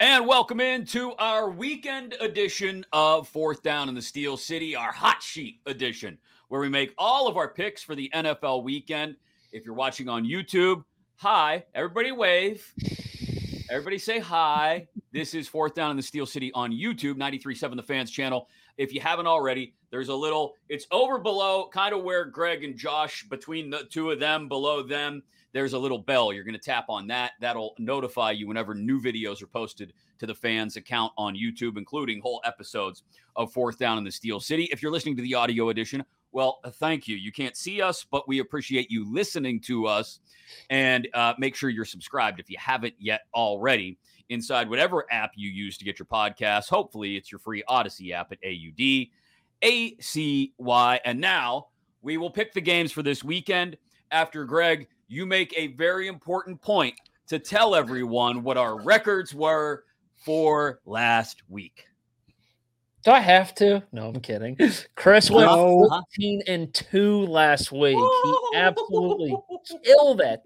And welcome into our weekend edition of Fourth Down in the Steel City, our hot sheet edition, where we make all of our picks for the NFL weekend. If you're watching on YouTube, hi, everybody wave. Everybody say hi. This is Fourth Down in the Steel City on YouTube, 93.7 The Fans channel. If you haven't already, there's a little, it's over below, kind of where Greg and Josh, between the two of them, below them, there's a little bell. You're going to tap on that. That'll notify you whenever new videos are posted to the fans account on YouTube, including whole episodes of Fourth Down in the Steel City. If you're listening to the audio edition, well, uh, thank you. You can't see us, but we appreciate you listening to us. And uh, make sure you're subscribed if you haven't yet already inside whatever app you use to get your podcast. Hopefully, it's your free Audacy app at AUD, ACY. And now we will pick the games for this weekend after Greg you make a very important point to tell everyone what our records were for last week. Do I have to? No, I'm kidding. Chris went no. 14 and 2 last week. He absolutely killed it.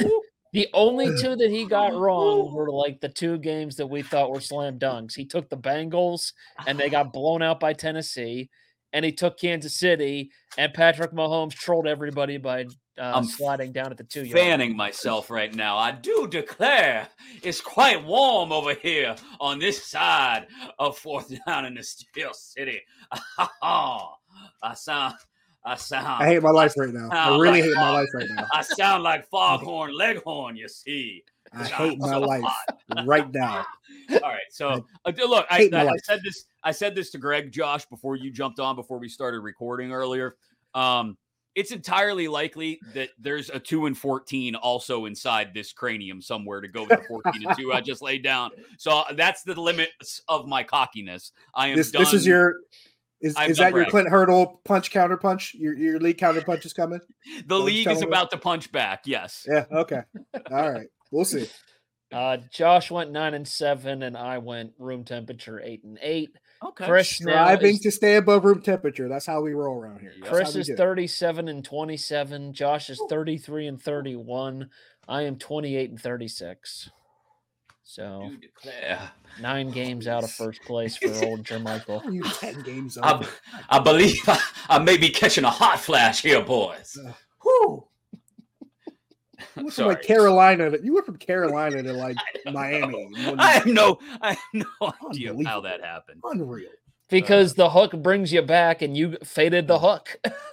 The only two that he got wrong were like the two games that we thought were slam dunks. He took the Bengals and they got blown out by Tennessee, and he took Kansas City, and Patrick Mahomes trolled everybody by uh, I'm sliding down at the two. Fanning myself right now. I do declare it's quite warm over here on this side of Fourth Down in the Steel City. I sound. I sound. I hate my life right now. I really like hate my life right now. I sound like Foghorn Leghorn. You see. I hate my life right now. All right, so uh, look, I, I, I said this. I said this to Greg, Josh, before you jumped on, before we started recording earlier. Um, it's entirely likely that there's a two and 14 also inside this cranium somewhere to go with the 14 and two I just laid down. So uh, that's the limits of my cockiness. I am this, this is your is, is that your Clint Hurdle punch counter punch? Your your league counter punch is coming? The league is about to punch back, yes. Yeah, okay. All right. We'll see. Uh, Josh went nine and seven, and I went room temperature eight and eight. Okay. Chris striving is, to stay above room temperature. That's how we roll around here. That's Chris is 37 and 27. Josh is 33 and 31. I am 28 and 36. So nine games out of first place for old Jermichael. you ten games I, I, believe I, I, may be catching a hot flash here, boys. Uh, Whoo! You went from like Carolina. To, you went from Carolina to like Miami. I have no, I have no idea how that happened. Unreal. Because uh, the hook brings you back, and you faded the hook.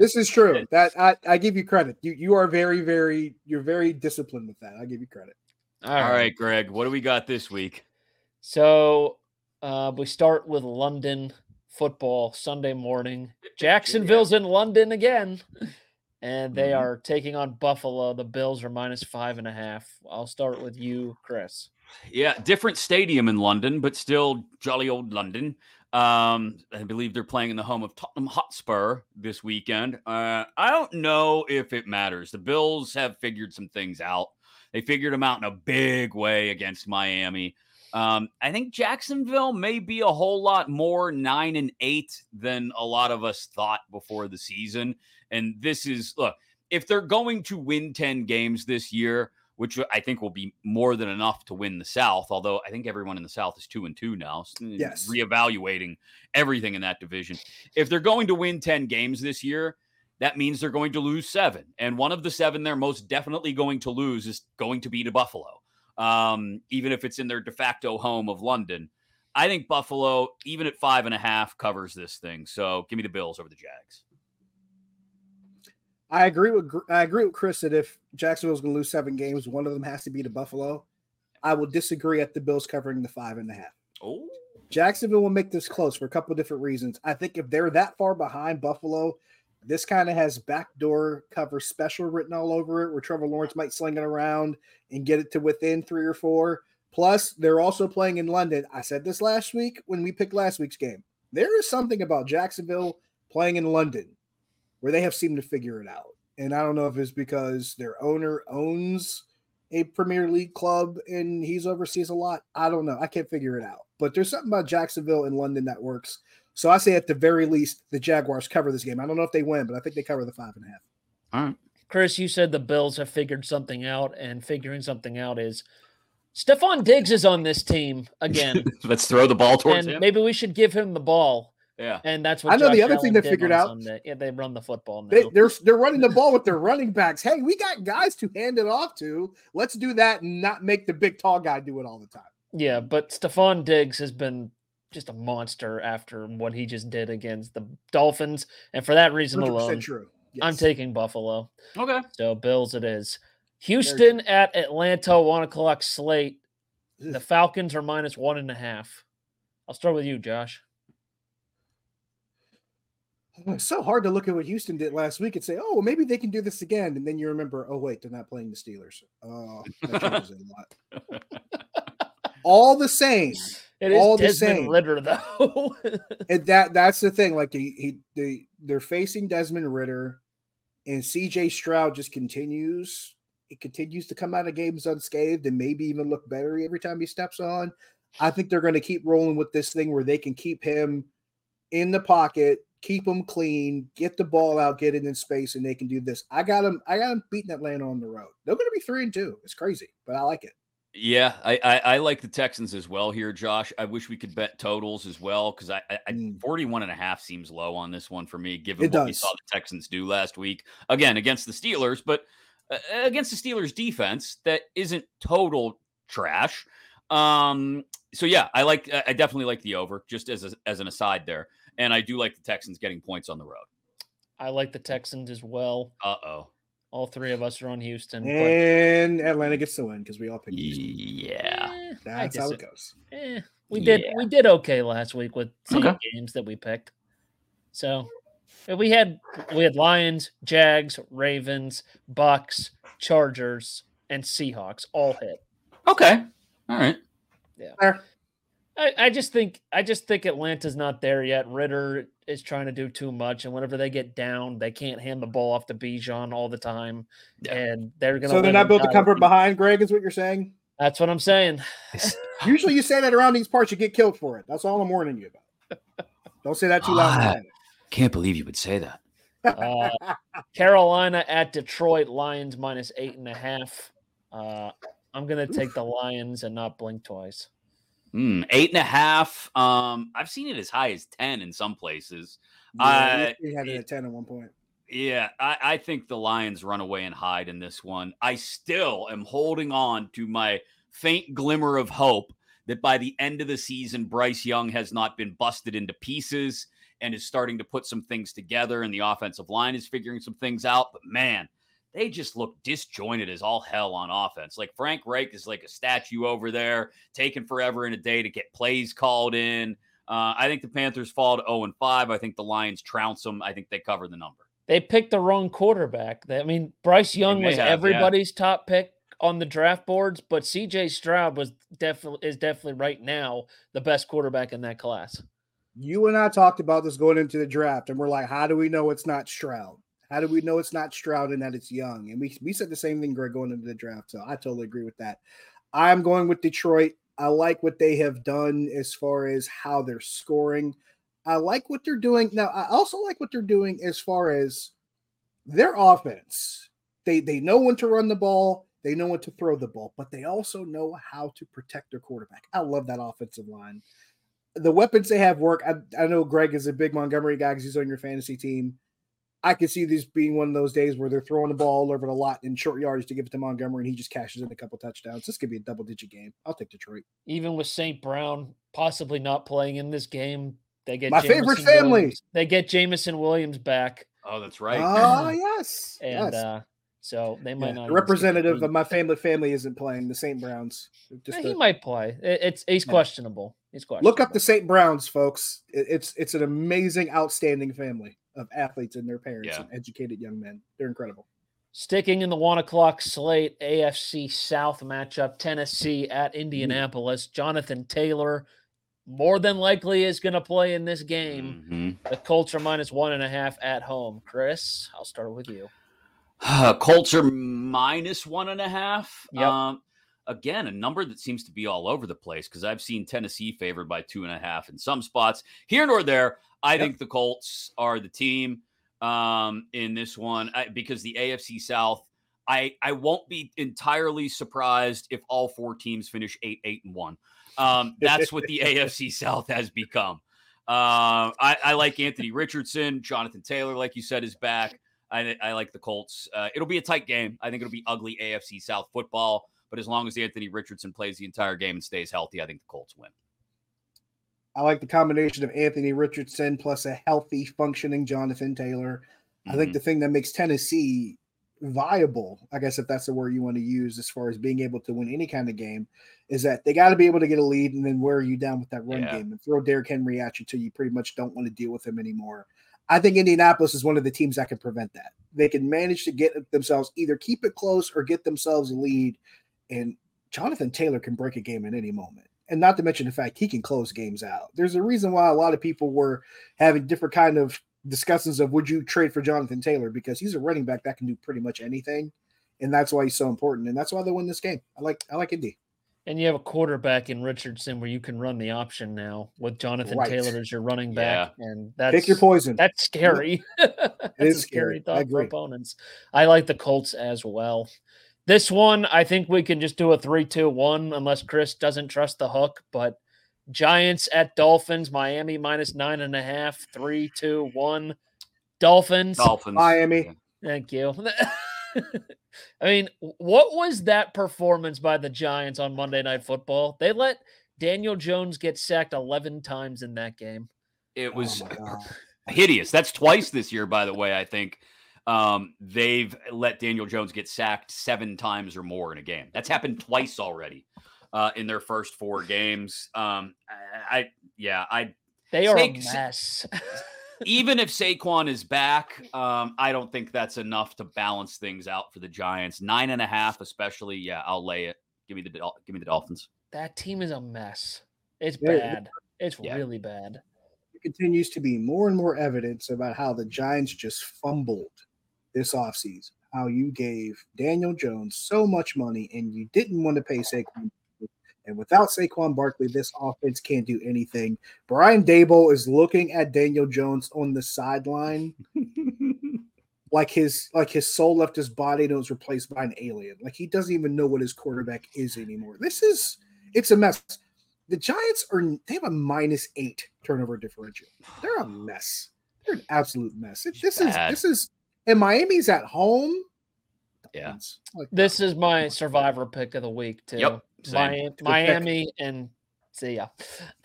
this is true. That I, I give you credit. You you are very very you're very disciplined with that. I give you credit. All right. All right, Greg. What do we got this week? So uh, we start with London football Sunday morning. Jacksonville's in London again and they mm-hmm. are taking on Buffalo. The Bills are minus five and a half. I'll start with you, Chris. Yeah, different stadium in London, but still jolly old London. Um, I believe they're playing in the home of Tottenham Hotspur this weekend. Uh, I don't know if it matters. The Bills have figured some things out. They figured them out in a big way against Miami. Um, I think Jacksonville may be a whole lot more nine and eight than a lot of us thought before the season. And this is look, if they're going to win 10 games this year, which I think will be more than enough to win the South, although I think everyone in the South is two and two now. Yes. Reevaluating everything in that division. If they're going to win 10 games this year, that means they're going to lose seven. And one of the seven they're most definitely going to lose is going to be to Buffalo um, even if it's in their de facto home of London. I think Buffalo, even at five and a half, covers this thing. So give me the Bills over the Jags. I agree with I agree with Chris that if Jacksonville's going to lose seven games, one of them has to be to Buffalo. I will disagree at the Bills covering the five and a half. Oh, Jacksonville will make this close for a couple of different reasons. I think if they're that far behind Buffalo, this kind of has backdoor cover special written all over it, where Trevor Lawrence might sling it around and get it to within three or four. Plus, they're also playing in London. I said this last week when we picked last week's game. There is something about Jacksonville playing in London where they have seemed to figure it out. And I don't know if it's because their owner owns a Premier League club and he's overseas a lot. I don't know. I can't figure it out. But there's something about Jacksonville and London that works. So I say at the very least, the Jaguars cover this game. I don't know if they win, but I think they cover the five and a half. All right. Chris, you said the Bills have figured something out, and figuring something out is Stefon Diggs is on this team again. Let's throw the ball towards and him. maybe we should give him the ball. Yeah. And that's what I know the Josh other thing they figured out. Sunday. Yeah, they run the football now. They, they're they're running the ball with their running backs. Hey, we got guys to hand it off to. Let's do that and not make the big tall guy do it all the time. yeah, but Stefon Diggs has been just a monster after what he just did against the Dolphins. And for that reason alone, true. I'm taking Buffalo. Okay. So Bills it is. Houston at Atlanta, one o'clock slate. The Falcons are minus one and a half. I'll start with you, Josh. It's so hard to look at what Houston did last week and say, "Oh, maybe they can do this again," and then you remember, "Oh, wait, they're not playing the Steelers." Oh, that changes a lot. All the same, It is All the Desmond same. Ridder, though. and that that's the thing. Like he, he they they're facing Desmond Ridder, and C.J. Stroud just continues. He continues to come out of games unscathed and maybe even look better every time he steps on. I think they're going to keep rolling with this thing where they can keep him in the pocket, keep them clean, get the ball out, get it in space, and they can do this. I got them. I got him beating Atlanta on the road. They're going to be three and two. It's crazy, but I like it. Yeah, I, I I like the Texans as well here, Josh. I wish we could bet totals as well because I, I, I Mm. 41 and a half seems low on this one for me, given It what we saw the Texans do last week again against the Steelers, but uh, against the Steelers defense that isn't total trash. Um, so yeah, I like I I definitely like the over just as a, as an aside there, and I do like the Texans getting points on the road. I like the Texans as well. Uh oh. All three of us are on Houston. but, And Atlanta gets the win because we all picked Houston. Yeah. eh, That's how dis- it goes. eh, we did Yeah. we did okay last week with some Okay. games that we picked. So we had we had Lions, Jags, Ravens, Bucks, Chargers, and Seahawks all hit. Okay. All right. Fair. I, I just think I just think Atlanta's not there yet. Ridder is trying to do too much, and whenever they get down, they can't hand the ball off to Bijan all the time, Yeah. and they're gonna. So they're not built to die come from behind, Greg, is what you're saying? That's what I'm saying. Usually you say that around these parts, you get killed for it. That's all I'm warning you about. Don't say that too loud. in Ah. Can't believe you would say that. Uh, Carolina at Detroit, Lions minus eight and a half. Uh, I'm gonna take the Lions and not blink twice. Hmm, eight and a half. Um, I've seen it as high as ten in some places. Yeah, we had it at 10 at one point. Yeah, I, I think the Lions run away and hide in this one. I still am holding on to my faint glimmer of hope that by the end of the season, Bryce Young has not been busted into pieces and is starting to put some things together, and the offensive line is figuring some things out. But man, they just look disjointed as all hell on offense. Like Frank Reich is like a statue over there, taking forever in a day to get plays called in. Uh, I think the Panthers fall to 0 and 5. I think the Lions trounce them. I think they cover the number. They picked the wrong quarterback. They- I mean, Bryce Young was have, yeah. everybody's top pick on the draft boards, but CJ Stroud was definitely is definitely right now the best quarterback in that class. You and I talked about this going into the draft, and we're like, how do we know it's not Stroud? How do we know it's not Stroud and that it's Young? And we, we said the same thing, Greg, going into the draft. So I totally agree with that. I'm going with Detroit. I like what they have done as far as how they're scoring. I like what they're doing. Now, I also like what they're doing as far as their offense. They they know when to run the ball, they know when to throw the ball, but they also know how to protect their quarterback. I love that offensive line. The weapons they have work. I, I know Greg is a big Montgomery guy because he's on your fantasy team. I could see this being one of those days where they're throwing the ball all over the lot in short yards to give it to Montgomery, and he just cashes in a couple touchdowns. This could be a double digit game. I'll take Detroit. Even with St. Brown possibly not playing in this game, they get My favorite family. Williams- They get Jameson Williams back, Oh, that's right. Oh yes, and yes. uh, so they might Yeah, not. the representative of my family family isn't playing the St. Browns. Just Eh, he a- might play. It- It's he's Yeah. questionable. He's questionable. look up the St. Browns, folks. It- It's it's an amazing, outstanding family of athletes and their parents Yeah. and educated young men. They're incredible. Sticking in the one o'clock slate, AFC South matchup, Tennessee at Indianapolis. Jonathan Taylor more than likely is going to play in this game. Mhm. The Colts are minus one and a half at home. Chris, I'll start with you. Uh, Colts are minus one and a half. Yep. Um, again, a number that seems to be all over the place because I've seen Tennessee favored by two and a half in some spots. Here nor there, I Yep. think the Colts are the team um, in this one I, because the AFC South. I I won't be entirely surprised if all four teams finish eight eight and one. Um, that's what the AFC South has become. Uh, I, I, like Anthony Richardson. Jonathan Taylor, like you said, is back. I, I like the Colts. Uh, it'll be a tight game. I think it'll be ugly AFC South football. But as long as Anthony Richardson plays the entire game and stays healthy, I think the Colts win. I like the combination of Anthony Richardson plus a healthy, functioning Jonathan Taylor. Mm-hmm. I think mm-hmm. the thing that makes Tennessee viable, I guess if that's the word you want to use as far as being able to win any kind of game, is that they got to be able to get a lead and then wear you down with that run yeah. game and throw Derrick Henry at you till you pretty much don't want to deal with him anymore. I think Indianapolis is one of the teams that can prevent that. They can manage to get themselves either keep it close or get themselves a lead. And Jonathan Taylor can break a game at any moment. And not to mention the fact he can close games out. There's a reason why a lot of people were having different kind of discussions of would you trade for Jonathan Taylor because he's a running back that can do pretty much anything, and that's why he's so important, and that's why they win this game. I like I like Indy. And you have a quarterback in Richardson where you can run the option now with Jonathan right. Taylor as your running back, yeah. and that's pick your poison. That's scary. that's it is scary, scary thought for opponents. I like the Colts as well. This one, I think we can just do a three-two-one unless Chris doesn't trust the hook, but Giants at Dolphins, Miami minus nine and a half, three, two, one. Dolphins. Dolphins. Miami. Thank you. I mean, what was that performance by the Giants on Monday Night Football? They let Daniel Jones get sacked 11 times in that game. It oh was oh hideous. That's twice this year, by the way, I think. Um, they've let Daniel Jones get sacked seven times or more in a game. That's happened twice already uh, in their first four games. Um, I, I yeah, I they are a mess. even if Saquon is back, um, I don't think that's enough to balance things out for the Giants. Nine and a half, especially. Yeah, I'll lay it. Give me the give me the Dolphins. That team is a mess. It's bad. It's yeah. really bad. It continues to be more and more evidence about how the Giants just fumbled this offseason. How you gave Daniel Jones so much money and you didn't want to pay Saquon and without Saquon Barkley, this offense can't do anything. Brian Daboll is looking at Daniel Jones on the sideline. like his like his soul left his body and it was replaced by an alien. Like he doesn't even know what his quarterback is anymore. This is it's a mess. The Giants are they have a minus eight turnover differential. They're a mess. They're an absolute mess. It, this bad. is this is and Miami's at home. Yeah. Like this is my survivor pick of the week too. Yep. Miami, Miami and see ya.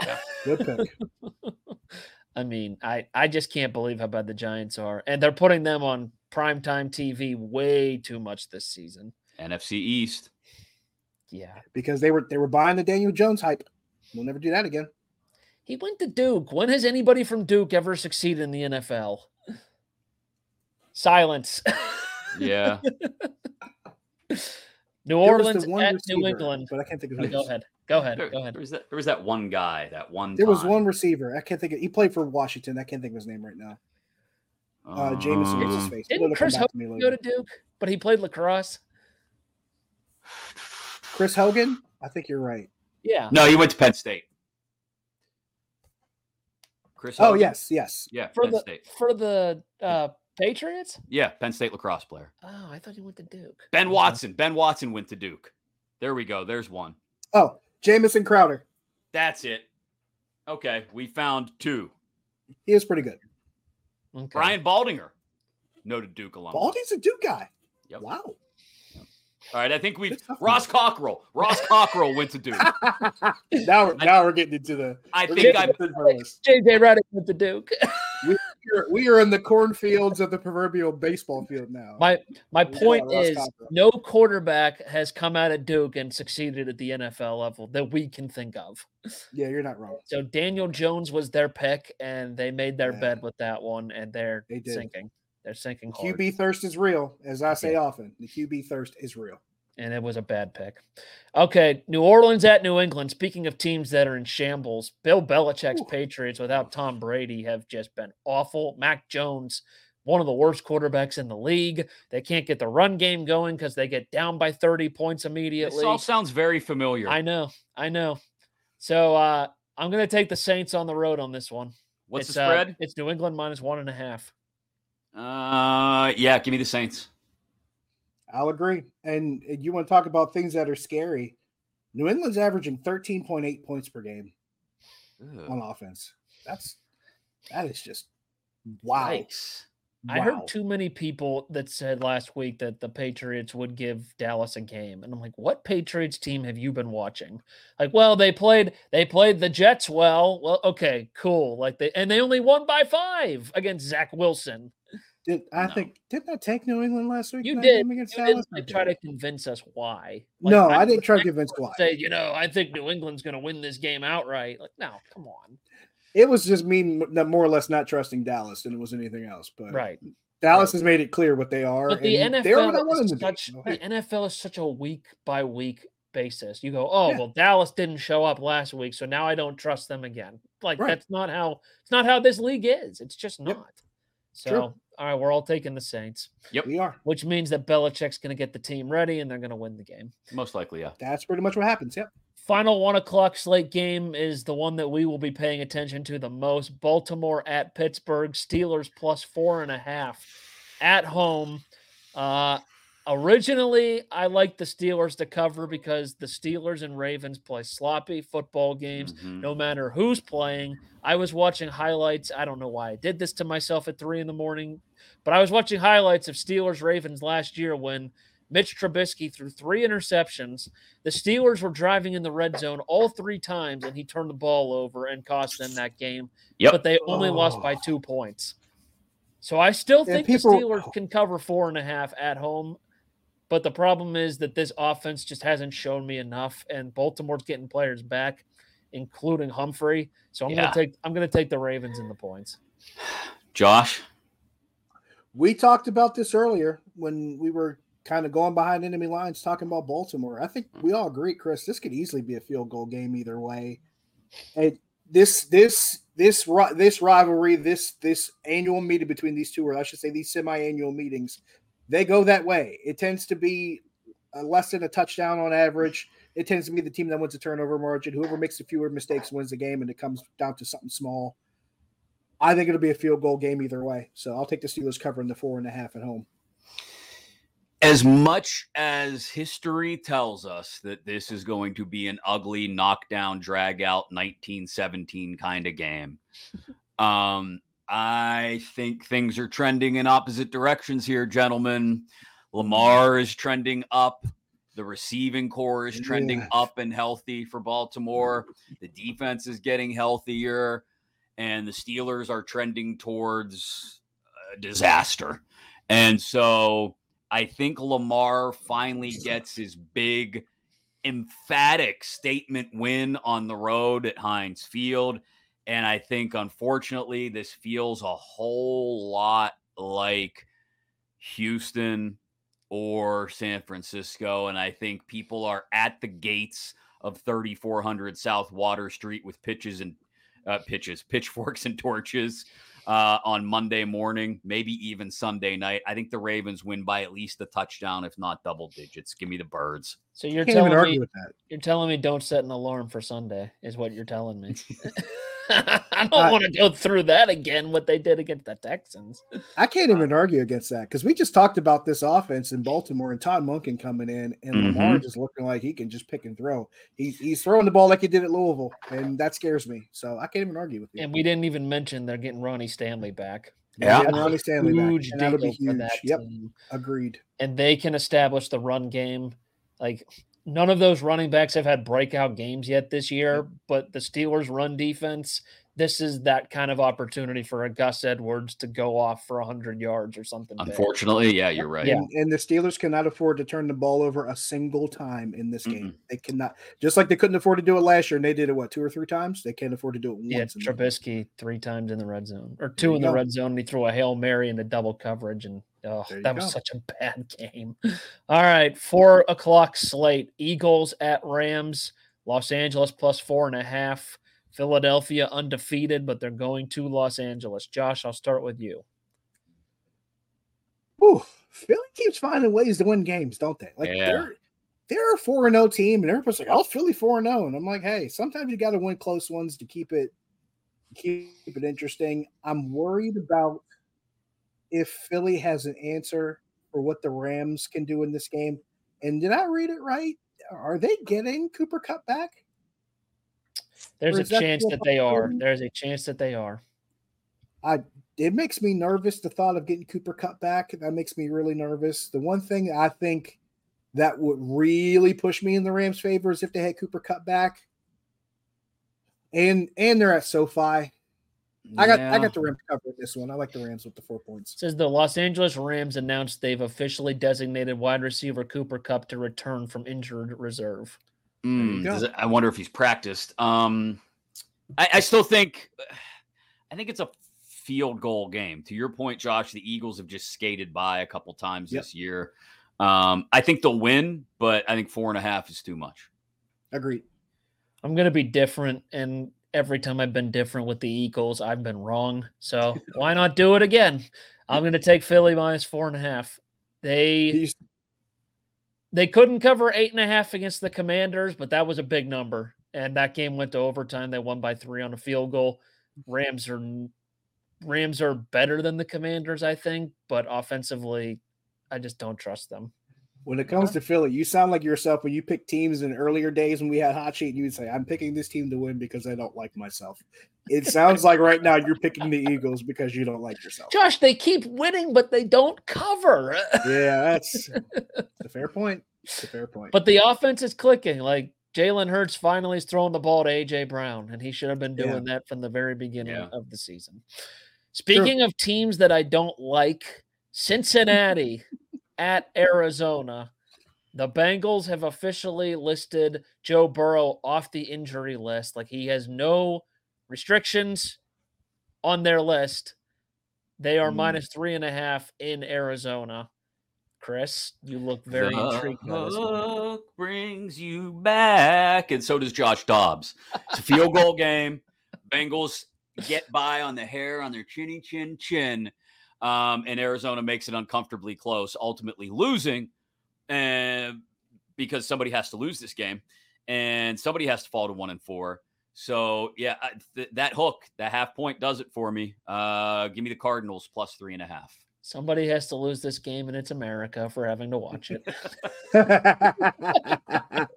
Yeah, good pick. I mean, I I just can't believe how bad the Giants are, and they're putting them on primetime TV way too much this season. NFC East. Yeah, because they were they were buying the Daniel Jones hype. We'll never do that again. He went to Duke. When has anybody from Duke ever succeeded in the NFL? Silence. Yeah. New Orleans at receiver, New England. But I can't think of his Go ahead. Go ahead. There, go ahead. There was, that, there was that one guy, that one. There time. was one receiver. I can't think of. He played for Washington. I can't think of his name right now. Uh, Jameson. What's his um, face? Didn't Chris Hogan go to Duke? But he played lacrosse. Chris Hogan. I think you're right. Yeah. No, he went to Penn State. Chris. Oh, Hogan? Oh yes, yes. Yeah. For Penn the State. for the uh, Patriots? Yeah, Penn State lacrosse player. Oh, I thought he went to Duke. Ben oh, Watson. Ben Watson went to Duke. There we go. There's one. Oh, Jamison Crowder. That's it. Okay, we found two. He is pretty good. Okay. Brian Baldinger, noted Duke alum. Balding's a Duke guy. Yep. Wow. All right, I think we've Ross Cockrell. Ross Cockrell went to Duke. now, we're, now we're getting into the. I think I. JJ Redick went to Duke. we, are, we are in the cornfields of the proverbial baseball field now. My my point is, no quarterback has come out of Duke and succeeded at the NFL level that we can think of. Yeah, you're not wrong. So Daniel Jones was their pick, and they made their yeah. bed with that one, and they're they sinking. They're sinking hard. QB thirst is real, as I say yeah. often. The QB thirst is real. And it was a bad pick. Okay, New Orleans at New England. Speaking of teams that are in shambles, Bill Belichick's Ooh. Patriots without Tom Brady have just been awful. Mac Jones, one of the worst quarterbacks in the league. They can't get the run game going because they get down by 30 points immediately. This all sounds very familiar. I know. I know. So uh, I'm going to take the Saints on the road on this one. What's it's, the spread? Uh, it's New England minus one and a half. Uh, yeah, give me the Saints. I'll agree. And you want to talk about things that are scary? New England's averaging 13.8 points per game Ugh. on offense. That's that is just wow. Yikes. Wow. I heard too many people that said last week that the Patriots would give Dallas a game. And I'm like, what Patriots team have you been watching? Like, well, they played they played the Jets well. Well, okay, cool. Like they and they only won by 5 against Zach Wilson. Did I no. think didn't I take New England last week? You did. You didn't like, try to convince us why. Like, no, I, I didn't try to convince why. Say, you know, I think New England's going to win this game outright. Like, no, come on. It was just me more or less not trusting Dallas than it was anything else. But right. Dallas right. has made it clear what they are. But the NFL, is such, the NFL is such a week by week basis. You go, oh yeah. well, Dallas didn't show up last week, so now I don't trust them again. Like right. that's not how it's not how this league is. It's just not. Yep. So. All right, we're all taking the Saints. Yep, we are. Which means that Belichick's going to get the team ready and they're going to win the game. Most likely, yeah. That's pretty much what happens. Yep. Final one o'clock slate game is the one that we will be paying attention to the most. Baltimore at Pittsburgh, Steelers plus four and a half at home. Uh, originally, I liked the Steelers to cover because the Steelers and Ravens play sloppy football games, mm-hmm. no matter who's playing. I was watching highlights. I don't know why I did this to myself at three in the morning, but I was watching highlights of Steelers Ravens last year when Mitch Trubisky threw three interceptions. The Steelers were driving in the red zone all three times, and he turned the ball over and cost them that game. Yep. But they only oh. lost by oh. two points. So I still think people... the Steelers can cover four and a half at home. But the problem is that this offense just hasn't shown me enough, and Baltimore's getting players back, including Humphrey. So I'm yeah. gonna take I'm gonna take the Ravens in the points. Josh, we talked about this earlier when we were kind of going behind enemy lines talking about Baltimore. I think we all agree, Chris, this could easily be a field goal game either way. And this this this this rivalry, this this annual meeting between these two, or I should say these semi-annual meetings, they go that way. It tends to be less than a touchdown on average. It tends to be the team that wins a turnover margin. Whoever makes the fewer mistakes wins the game, and it comes down to something small. I think it'll be a field goal game either way. So I'll take the Steelers covering the four and a half at home as much as history tells us that this is going to be an ugly knockdown drag out 1917 kind of game um i think things are trending in opposite directions here gentlemen lamar is trending up the receiving corps is trending yeah. up and healthy for baltimore the defense is getting healthier and the steelers are trending towards disaster and so I think Lamar finally gets his big, emphatic statement win on the road at Heinz Field. And I think, unfortunately, this feels a whole lot like Houston or San Francisco. And I think people are at the gates of 3400 South Water Street with pitches and uh, pitches, pitchforks and torches uh, on Monday morning, maybe even Sunday night. I think the Ravens win by at least a touchdown, if not double digits. Give me the birds. So you're telling me you're telling me don't set an alarm for Sunday is what you're telling me. I don't uh, want to go through that again. What they did against the Texans. I can't even argue against that because we just talked about this offense in Baltimore and Todd Monken coming in and mm-hmm. Lamar just looking like he can just pick and throw. He's he's throwing the ball like he did at Louisville, and that scares me. So I can't even argue with you. And we didn't even mention they're getting Ronnie Stanley back. Yeah, Ronnie Stanley huge back. And be huge. Yep, team. agreed. And they can establish the run game. Like none of those running backs have had breakout games yet this year, but the Steelers' run defense this is that kind of opportunity for a Gus Edwards to go off for 100 yards or something. Unfortunately, big. yeah, you're right. And, and, the Steelers cannot afford to turn the ball over a single time in this game. Mm-hmm. They cannot, just like they couldn't afford to do it last year, and they did it what two or three times. They can't afford to do it yeah, once. Yeah, Trubisky three times in the red zone or two in the go. red zone. And he threw a hail mary into double coverage, and oh, that was such a bad game. All right, four o'clock slate: Eagles at Rams, Los Angeles plus four and a half. Philadelphia undefeated, but they're going to Los Angeles. Josh, I'll start with you. Ooh, Philly keeps finding ways to win games, don't they? Like yeah. they're they're a four and zero oh team, and everybody's like, "Oh, Philly four and zero," and I'm like, "Hey, sometimes you got to win close ones to keep it keep it interesting." I'm worried about if Philly has an answer for what the Rams can do in this game. And did I read it right? Are they getting Cooper Kupp back? There's a chance that they are. There's a chance that they are. I it makes me nervous the thought of getting Cooper Kupp back. That makes me really nervous. The one thing I think that would really push me in the Rams' favor is if they had Cooper Kupp back. And and they're at SoFi. I got yeah. I got the Rams covered this one. I like the Rams with the four points. It says the Los Angeles Rams announced they've officially designated wide receiver Cooper Kupp to return from injured reserve. Mm, it, I wonder if he's practiced. Um, I, I still think I think it's a field goal game. To your point, Josh, the Eagles have just skated by a couple times yep. this year. Um, I think they'll win, but I think four and a half is too much. Agreed. I'm going to be different, and every time I've been different with the Eagles, I've been wrong. So why not do it again? I'm going to take Philly minus four and a half. They they couldn't cover eight and a half against the Commanders, but that was a big number, and that game went to overtime. They won by three on a field goal. Rams are Rams are better than the Commanders, I think, but offensively, I just don't trust them. When it comes to Philly, you sound like yourself when you pick teams in earlier days when we had hot sheet, and you would say, I'm picking this team to win because I don't like myself. It sounds like right now you're picking the Eagles because you don't like yourself. Josh, they keep winning, but they don't cover. yeah, that's, that's a fair point. It's a fair point. But the offense is clicking. Like Jalen Hurts finally is throwing the ball to AJ Brown, and he should have been doing yeah. that from the very beginning yeah. of the season. Speaking of teams that I don't like, Cincinnati at Arizona. The Bengals have officially listed Joe Burrow off the injury list. Like he has no restrictions on their list. They are mm. minus three and a half in Arizona. Chris, you look very the intrigued. Hook brings you back, and so does Josh Dobbs. It's a field goal game. Bengals get by on the hair on their chinny chin chin um, and Arizona makes it uncomfortably close, ultimately losing, and because somebody has to lose this game, and somebody has to fall to one and four. So yeah, th- that hook, that half point does it for me. Uh, give me the Cardinals plus three and a half. Somebody has to lose this game, and it's America for having to watch it.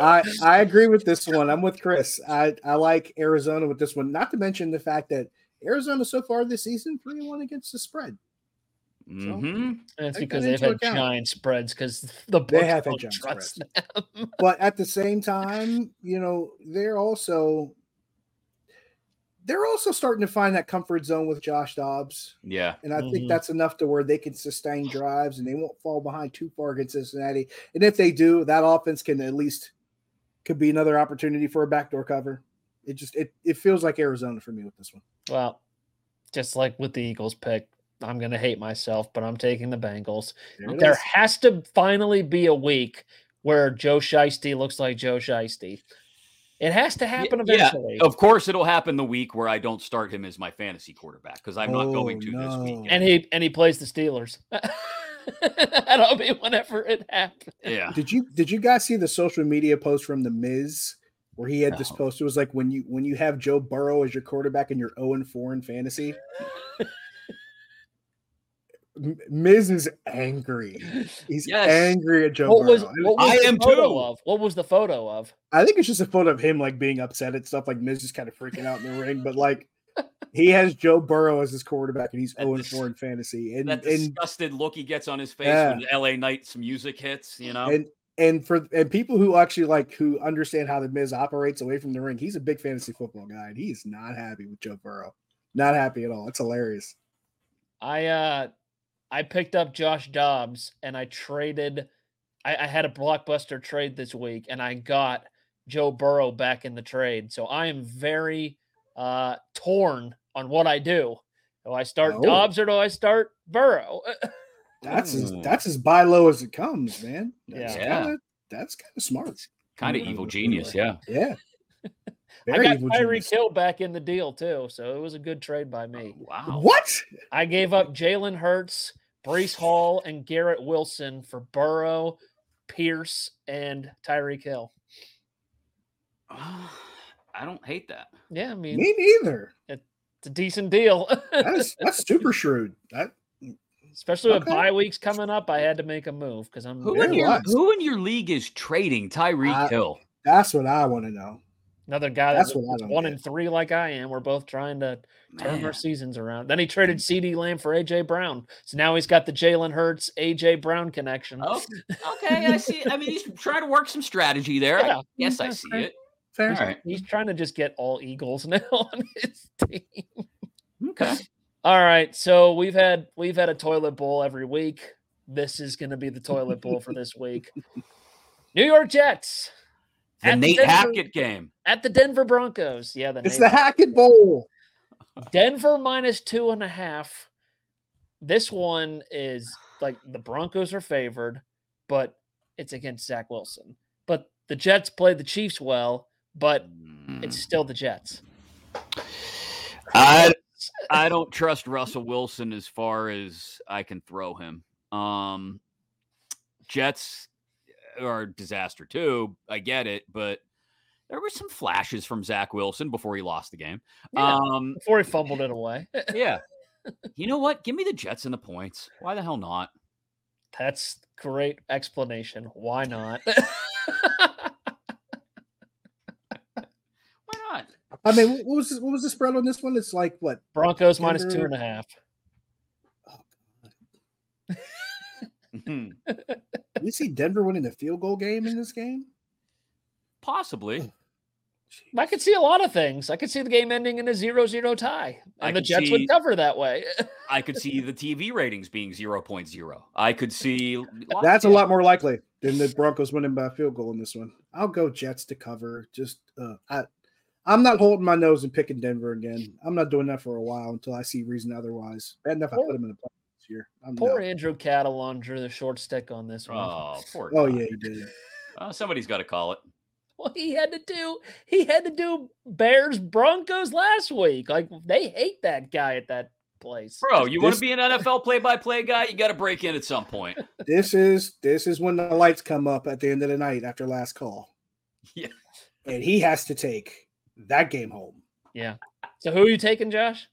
I I agree with this one. I'm with Chris. I I like Arizona with this one. Not to mention the fact that Arizona so far this season three and one against the spread. So, mm-hmm. And it's because they've had account. giant spreads because the they have had giant spreads. but at the same time, you know, they're also they're also starting to find that comfort zone with Josh Dobbs. Yeah. And I mm-hmm. think that's enough to where they can sustain drives and they won't fall behind too far against Cincinnati. And if they do, that offense can at least could be another opportunity for a backdoor cover. It just it it feels like Arizona for me with this one. Well, just like with the Eagles pick, I'm going to hate myself, but I'm taking the Bengals. There, there has to finally be a week where Joe Shiesty looks like Joe Shiesty. It has to happen eventually. Yeah, of course, it'll happen the week where I don't start him as my fantasy quarterback because I'm oh, not going oh, to no. this week. And he and he plays the Steelers. That'll be whenever it happens. Yeah. Did you did you guys see the social media post from the Miz where he had no. this post. It was like when you when you have Joe Burrow as your quarterback and you're 0 and 4 in fantasy. Miz is angry. He's yes. angry at Joe what Burrow. Was, what was I am too. Of? What was the photo of? I think it's just a photo of him like being upset at stuff. Like Miz is kind of freaking out in the ring, but like he has Joe Burrow as his quarterback, and he's 0 and 4 in fantasy. And that disgusted and, look he gets on his face yeah. when LA Knight's music hits, you know. And and for and people who actually like who understand how the Miz operates away from the ring, he's a big fantasy football guy, and he's not happy with Joe Burrow. Not happy at all. It's hilarious. I uh I picked up Josh Dobbs and I traded. I, I had a blockbuster trade this week, and I got Joe Burrow back in the trade. So I am very uh torn on what I do. Do I start oh. Dobbs or do I start Burrow? That's as mm. that's as buy low as it comes, man. That's yeah, kinda, that's kind of smart. Kind of evil genius, yeah. Yeah. Very I got Tyreek Hill back in the deal too, so it was a good trade by me. Oh, wow. What? I gave up Jalen Hurts, Breece Hall, and Garrett Wilson for Burrow, Pierce, and Tyreek Hill. I don't hate that. Yeah, I mean, me neither. It's a decent deal. that's that's super shrewd. That Especially with bye weeks coming up, I had to make a move because I'm who in, your, who in your league is trading Tyreek Hill? That's what I want to know. Another guy that's, that's what one in three like I am. We're both trying to turn Man. our seasons around. Then he traded mm. CeeDee Lamb for AJ Brown. So now he's got the Jalen Hurts, AJ Brown connection. Oh, okay. I see. I mean, he's trying to work some strategy there. Yeah. I, yes, I see it. Fair. All right. He's trying to just get all Eagles now on his team. Okay. All right. So we've had we've had a toilet bowl every week. This is going to be the toilet bowl for this week. New York Jets. The Nate the Denver, Hackett game at the Denver Broncos. Yeah, the it's Nate the Hackett Bowl. Denver minus two and a half. This one is like the Broncos are favored, but it's against Zach Wilson. But the Jets played the Chiefs well, but it's hmm. still the Jets. I I don't trust Russell Wilson as far as I can throw him. Um, Jets are disaster too. I get it, but there were some flashes from Zach Wilson before he lost the game. Yeah, um, before he fumbled it away. yeah. You know what? Give me the Jets and the points. Why the hell not? That's great explanation. Why not? I mean, what was what was the spread on this one? It's like what Broncos Denver? minus two and a half. Oh, we see Denver winning the field goal game in this game? Possibly. I could see a lot of things. I could see the game ending in a zero-zero tie, and I the Jets see, would cover that way. I could see the TV ratings being 0.0. I could see that's a lot more likely than the Broncos winning by field goal in this one. I'll go Jets to cover. Just uh, I I'm not holding my nose and picking Denver again. I'm not doing that for a while until I see reason otherwise. Bad enough poor, I put him in the playoffs this year. I'm poor not. Andrew Catalon drew the short stick on this one. Oh, poor oh yeah, he did. Uh, somebody's got to call it. Well, he had to do he had to do Bears Broncos last week. Like they hate that guy at that place. Bro, you want to be an NFL play-by-play guy? You got to break in at some point. This is this is when the lights come up at the end of the night after last call. Yeah. And he has to take that game home. Yeah. So who are you taking, Josh?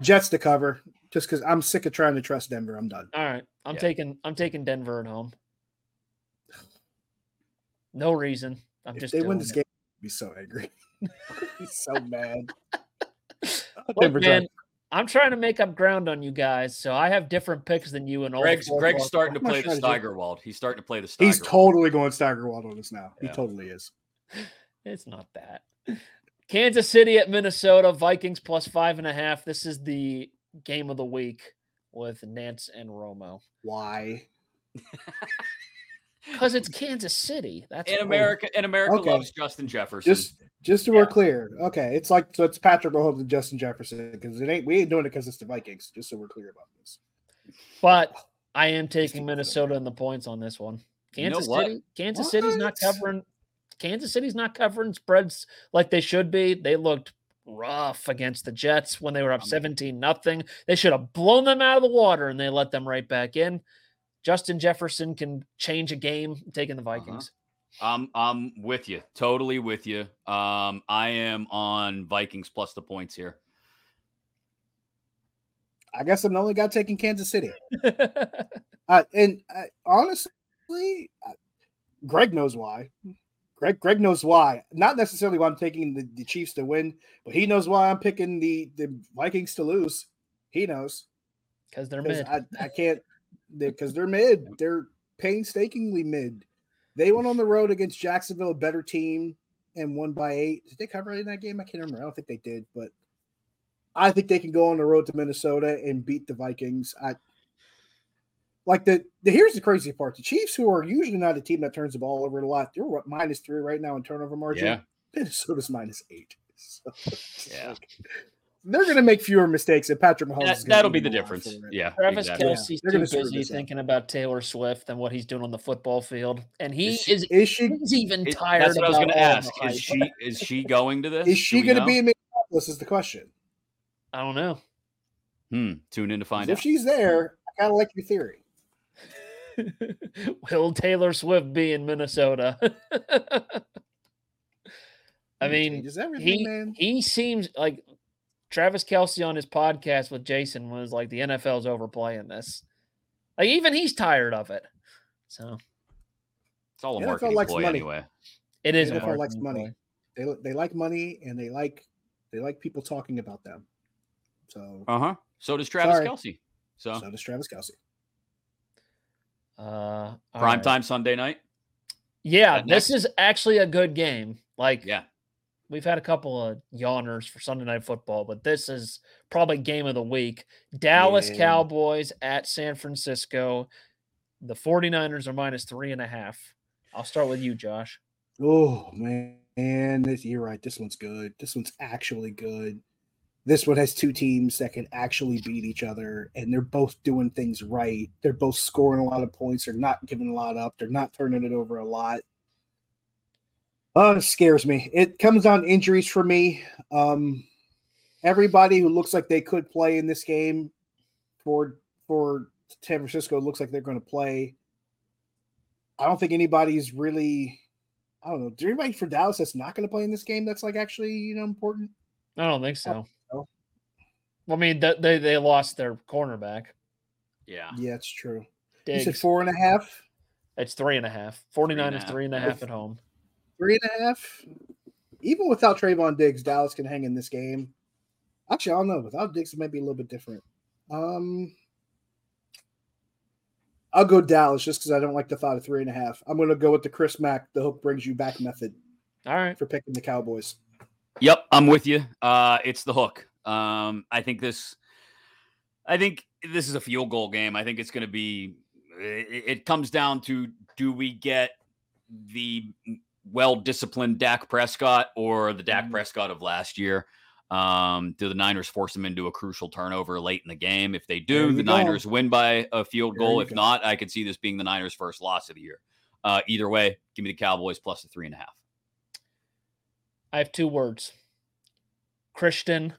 Jets to cover, just because I'm sick of trying to trust Denver. I'm done. All right. I'm yeah. taking I'm taking Denver at home. No reason. I'm if just they win this it. game, I'd be so angry. be so mad. Look, man, I'm trying to make up ground on you guys, so I have different picks than you and all. Greg's, Greg's starting to play the Steigerwald. He's starting to play the Steigerwald. He's totally going Steigerwald on us now. Yeah. He totally is. It's not that. Kansas City at Minnesota, Vikings plus five and a half. This is the game of the week with Nance and Romo. Why? Because it's Kansas City. That's in America. In America okay. loves Justin Jefferson. Just, just so yeah. we're clear. Okay, it's like so it's Patrick Mahomes and Justin Jefferson because it ain't we ain't doing it because it's the Vikings. Just so we're clear about this. But I am taking Minnesota in the points on this one. Kansas you know City. Kansas what? City's not covering Kansas City's not covering spreads like they should be. They looked rough against the Jets when they were up 17 nothing. They should have blown them out of the water and they let them right back in. Justin Jefferson can change a game taking the uh-huh. Vikings. Uh-huh. I'm I'm with you. Totally with you. Um I am on Vikings plus the points here. I guess I'm the only guy taking Kansas City. uh, and uh, honestly, uh, Greg knows why. Greg Greg knows why. Not necessarily why I'm taking the, the Chiefs to win, but he knows why I'm picking the the Vikings to lose. He knows because they're mid. I, I can't because they're mid. They're painstakingly mid. They went on the road against Jacksonville, a better team, and won by eight. Did they cover in that game? I can't remember. I don't think they did, but I think they can go on the road to Minnesota and beat the Vikings. I like the, the here's the crazy part: the Chiefs, who are usually not a team that turns the ball over a lot, they're what, minus three right now in turnover margin. Yeah. Minnesota's minus eight. So, yeah. Like, they're going to make fewer mistakes, and Patrick Mahomes. That, will be the difference. Yeah, Travis exactly. Kelce's yeah. too busy thinking about Taylor Swift and what he's doing on the football field, and he is. She, is, is she? He's even tired. That's what I was going to ask. Is she? Is she going to this? Is she going to be in Minneapolis? Is the question. I don't know. Hmm. Tune in to find out. If she's there, I kind of like your theory. Will Taylor Swift be in Minnesota? I mean, he, man. he seems like Travis Kelce on his podcast with Jason was like the NFL's overplaying this. Like even he's tired of it. So It's all a NFL marketing likes ploy money. anyway. it is. a NFL likes money. play. They they like money and they like they like people talking about them. So Uh huh. So does Travis Sorry. Kelce. So, so does Travis Kelce. Uh, all prime right. time Sunday night. Yeah, That this next- is actually a good game. Like, Yeah. we've had a couple of yawners for Sunday night football, but this is probably game of the week. Dallas Yeah. Cowboys at San Francisco. The 49ers are minus three and a half. I'll start with you, Josh. Oh man, this, you're right. This one's good. This one's actually good. This one has two teams that can actually beat each other, and they're both doing things right. They're both scoring a lot of points. They're not giving a lot up. They're not turning it over a lot. Oh, it scares me. It comes on injuries for me. Um, everybody who looks like they could play in this game for for San Francisco looks like they're going to play. I don't think anybody's really. I don't know. Do anybody for Dallas that's not going to play in this game that's like actually you know important? I don't think so. No. I mean, th- they they lost their cornerback. Yeah. Yeah, it's true. You said Diggs. four and a half, It's three and a half. 49ers half. three and a With- half at home. three and a half. Even without Trevon Diggs, Dallas can hang in this game. Actually, I don't know. Without Diggs, it might be a little bit different. Um, I'll go Dallas just because I don't like the thought of three and a half. I'm going to go with the Chris Mack, the hook brings you back method All right. for picking the Cowboys. Yep, I'm with you. Uh, it's the hook. Um, I think this. I think this is a field goal game. I think it's going to be. It, it comes down to do we get the well disciplined Dak Prescott or the Dak Mhm. Prescott of last year? Um, do the Niners force them into a crucial turnover late in the game? If they do, the go. Niners win by a field There goal. If go. not, I could see this being the Niners' first loss of the year. Uh, either way, give me the Cowboys plus the three and a half. I have two words Christian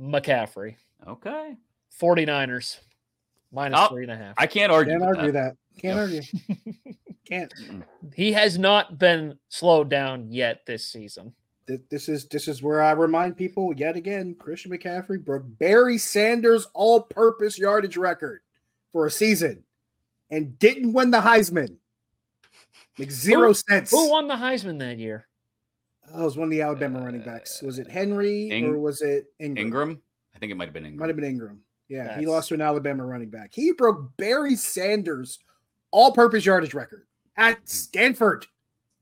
McCaffrey. Okay, 49ers minus Oh, three and a half. I can't argue. Can't argue that. that. Can't Yep. argue. Can't. He has not been slowed down yet this season. This is this is where I remind people yet again: Christian McCaffrey broke Barry Sanders' all-purpose yardage record for a season, and didn't win the Heisman. Like zero cents. Who won the Heisman that year? Oh, it was one of the Alabama running backs. Was it uh, Henry Ing- or was it Ingram? Ingram. I think it might have been Ingram. Might have been Ingram. Yeah, he lost to an Alabama running back. He broke Barry Sanders' all-purpose yardage record at hmm. Stanford.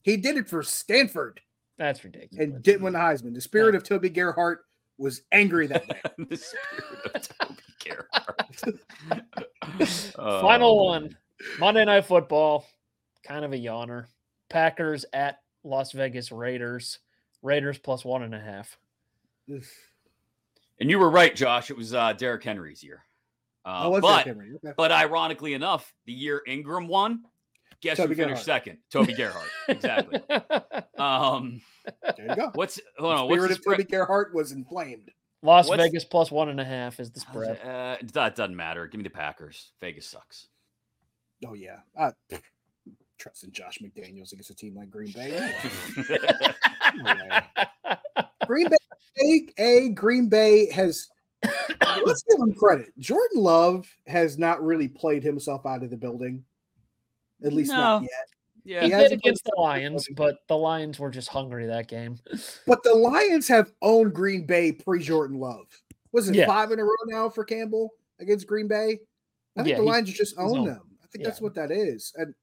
He did it for Stanford That's ridiculous. and didn't win the Heisman. The spirit of Toby Gerhart was angry that day. the spirit of Toby Gerhart. Final oh, one. Monday Night Football. Kind of a yawner. Packers at Las Vegas Raiders. Raiders plus one and a half. And you were right, Josh. It was uh, Derrick Henry's year. Uh, Oh, was but, Derrick Henry? Okay. but ironically enough, the year Ingram won, guess Toby who finished Gerhart. second? Toby Gerhart. exactly. Um, There you go. what's hold The on? What's spirit the of Toby spread? Gerhart was inflamed. Las What's- Vegas plus one and a half is the spread. Uh, that doesn't matter. Give me the Packers. Vegas sucks. Oh yeah, I trust in Josh McDaniels against a team like Green Bay. Yeah. Green Bay, a Green Bay has. Let's give him credit. Jordan Love has not really played himself out of the building, at least not yet. yeah. He He did hasn't against the himself out of Lions, building. but the Lions were just hungry that game. But the Lions have owned Green Bay pre Jordan Love. Was it Yeah. five in a row now for Campbell against Green Bay? I think Yeah, the Lions just own them. I think Yeah. that's what that is. And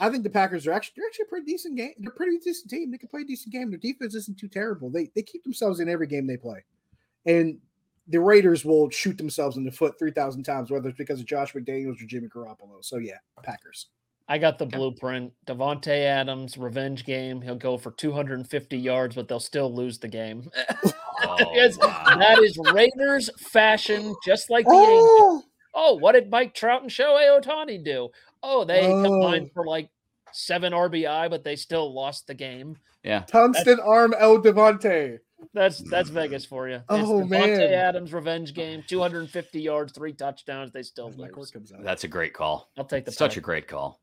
I think the Packers are actually they're actually a pretty decent game. They're a pretty decent team. They can play a decent game. Their defense isn't too terrible. They they keep themselves in every game they play. And the Raiders will shoot themselves in the foot three thousand times, whether it's because of Josh McDaniels or Jimmy Garoppolo. So yeah, Packers. I got the blueprint. Davante Adams, revenge game. He'll go for 250 yards, but they'll still lose the game. Oh, Yes, wow. That is Raiders fashion, just like the Angels. Oh, ah! Oh, what did Mike Trout and Shohei Ohtani do? Oh, they combined Oh. for like seven RBI, but they still lost the game. yeah. tungsten arm El Davante. That's that's Vegas for you. It's Oh, Davante man. Adams revenge game, 250 yards, three touchdowns. They still My lose. comes out. That's a great call. I'll take the Such a great call.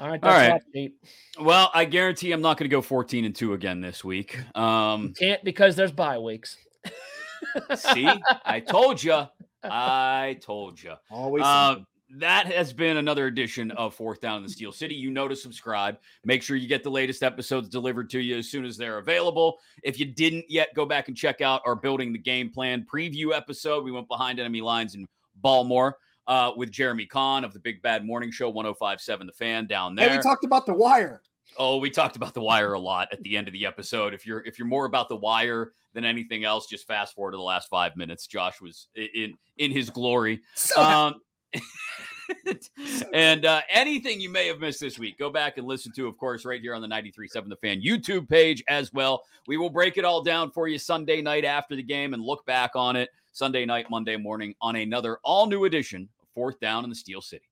All right, All that's right. hot seat. Well, I guarantee I'm not going to go 14 and 2 again this week. Um, Can't because there's bye weeks. see, I told you. I told you. Always Uh, something. That has been another edition of Fourth Down in the Steel City. You know to subscribe. Make sure you get the latest episodes delivered to you as soon as they're available. If you didn't yet, go back and check out our Building the Game Plan preview episode. We went behind enemy lines in Baltimore uh, with Jeremy Kahn of the Big Bad Morning Show 1057 The Fan down there. Hey, we talked about the wire. Oh, we talked about the wire a lot at the end of the episode. If you're if you're more about the wire than anything else, just fast forward to the last five minutes. Josh was in in his glory. So Um, and uh, anything you may have missed this week, go back and listen to, of course, right here on the 93.7 The Fan YouTube page as well. We will break it all down for you Sunday night after the game and look back on it Sunday night, Monday morning on another all new edition of Fourth Down in the Steel City.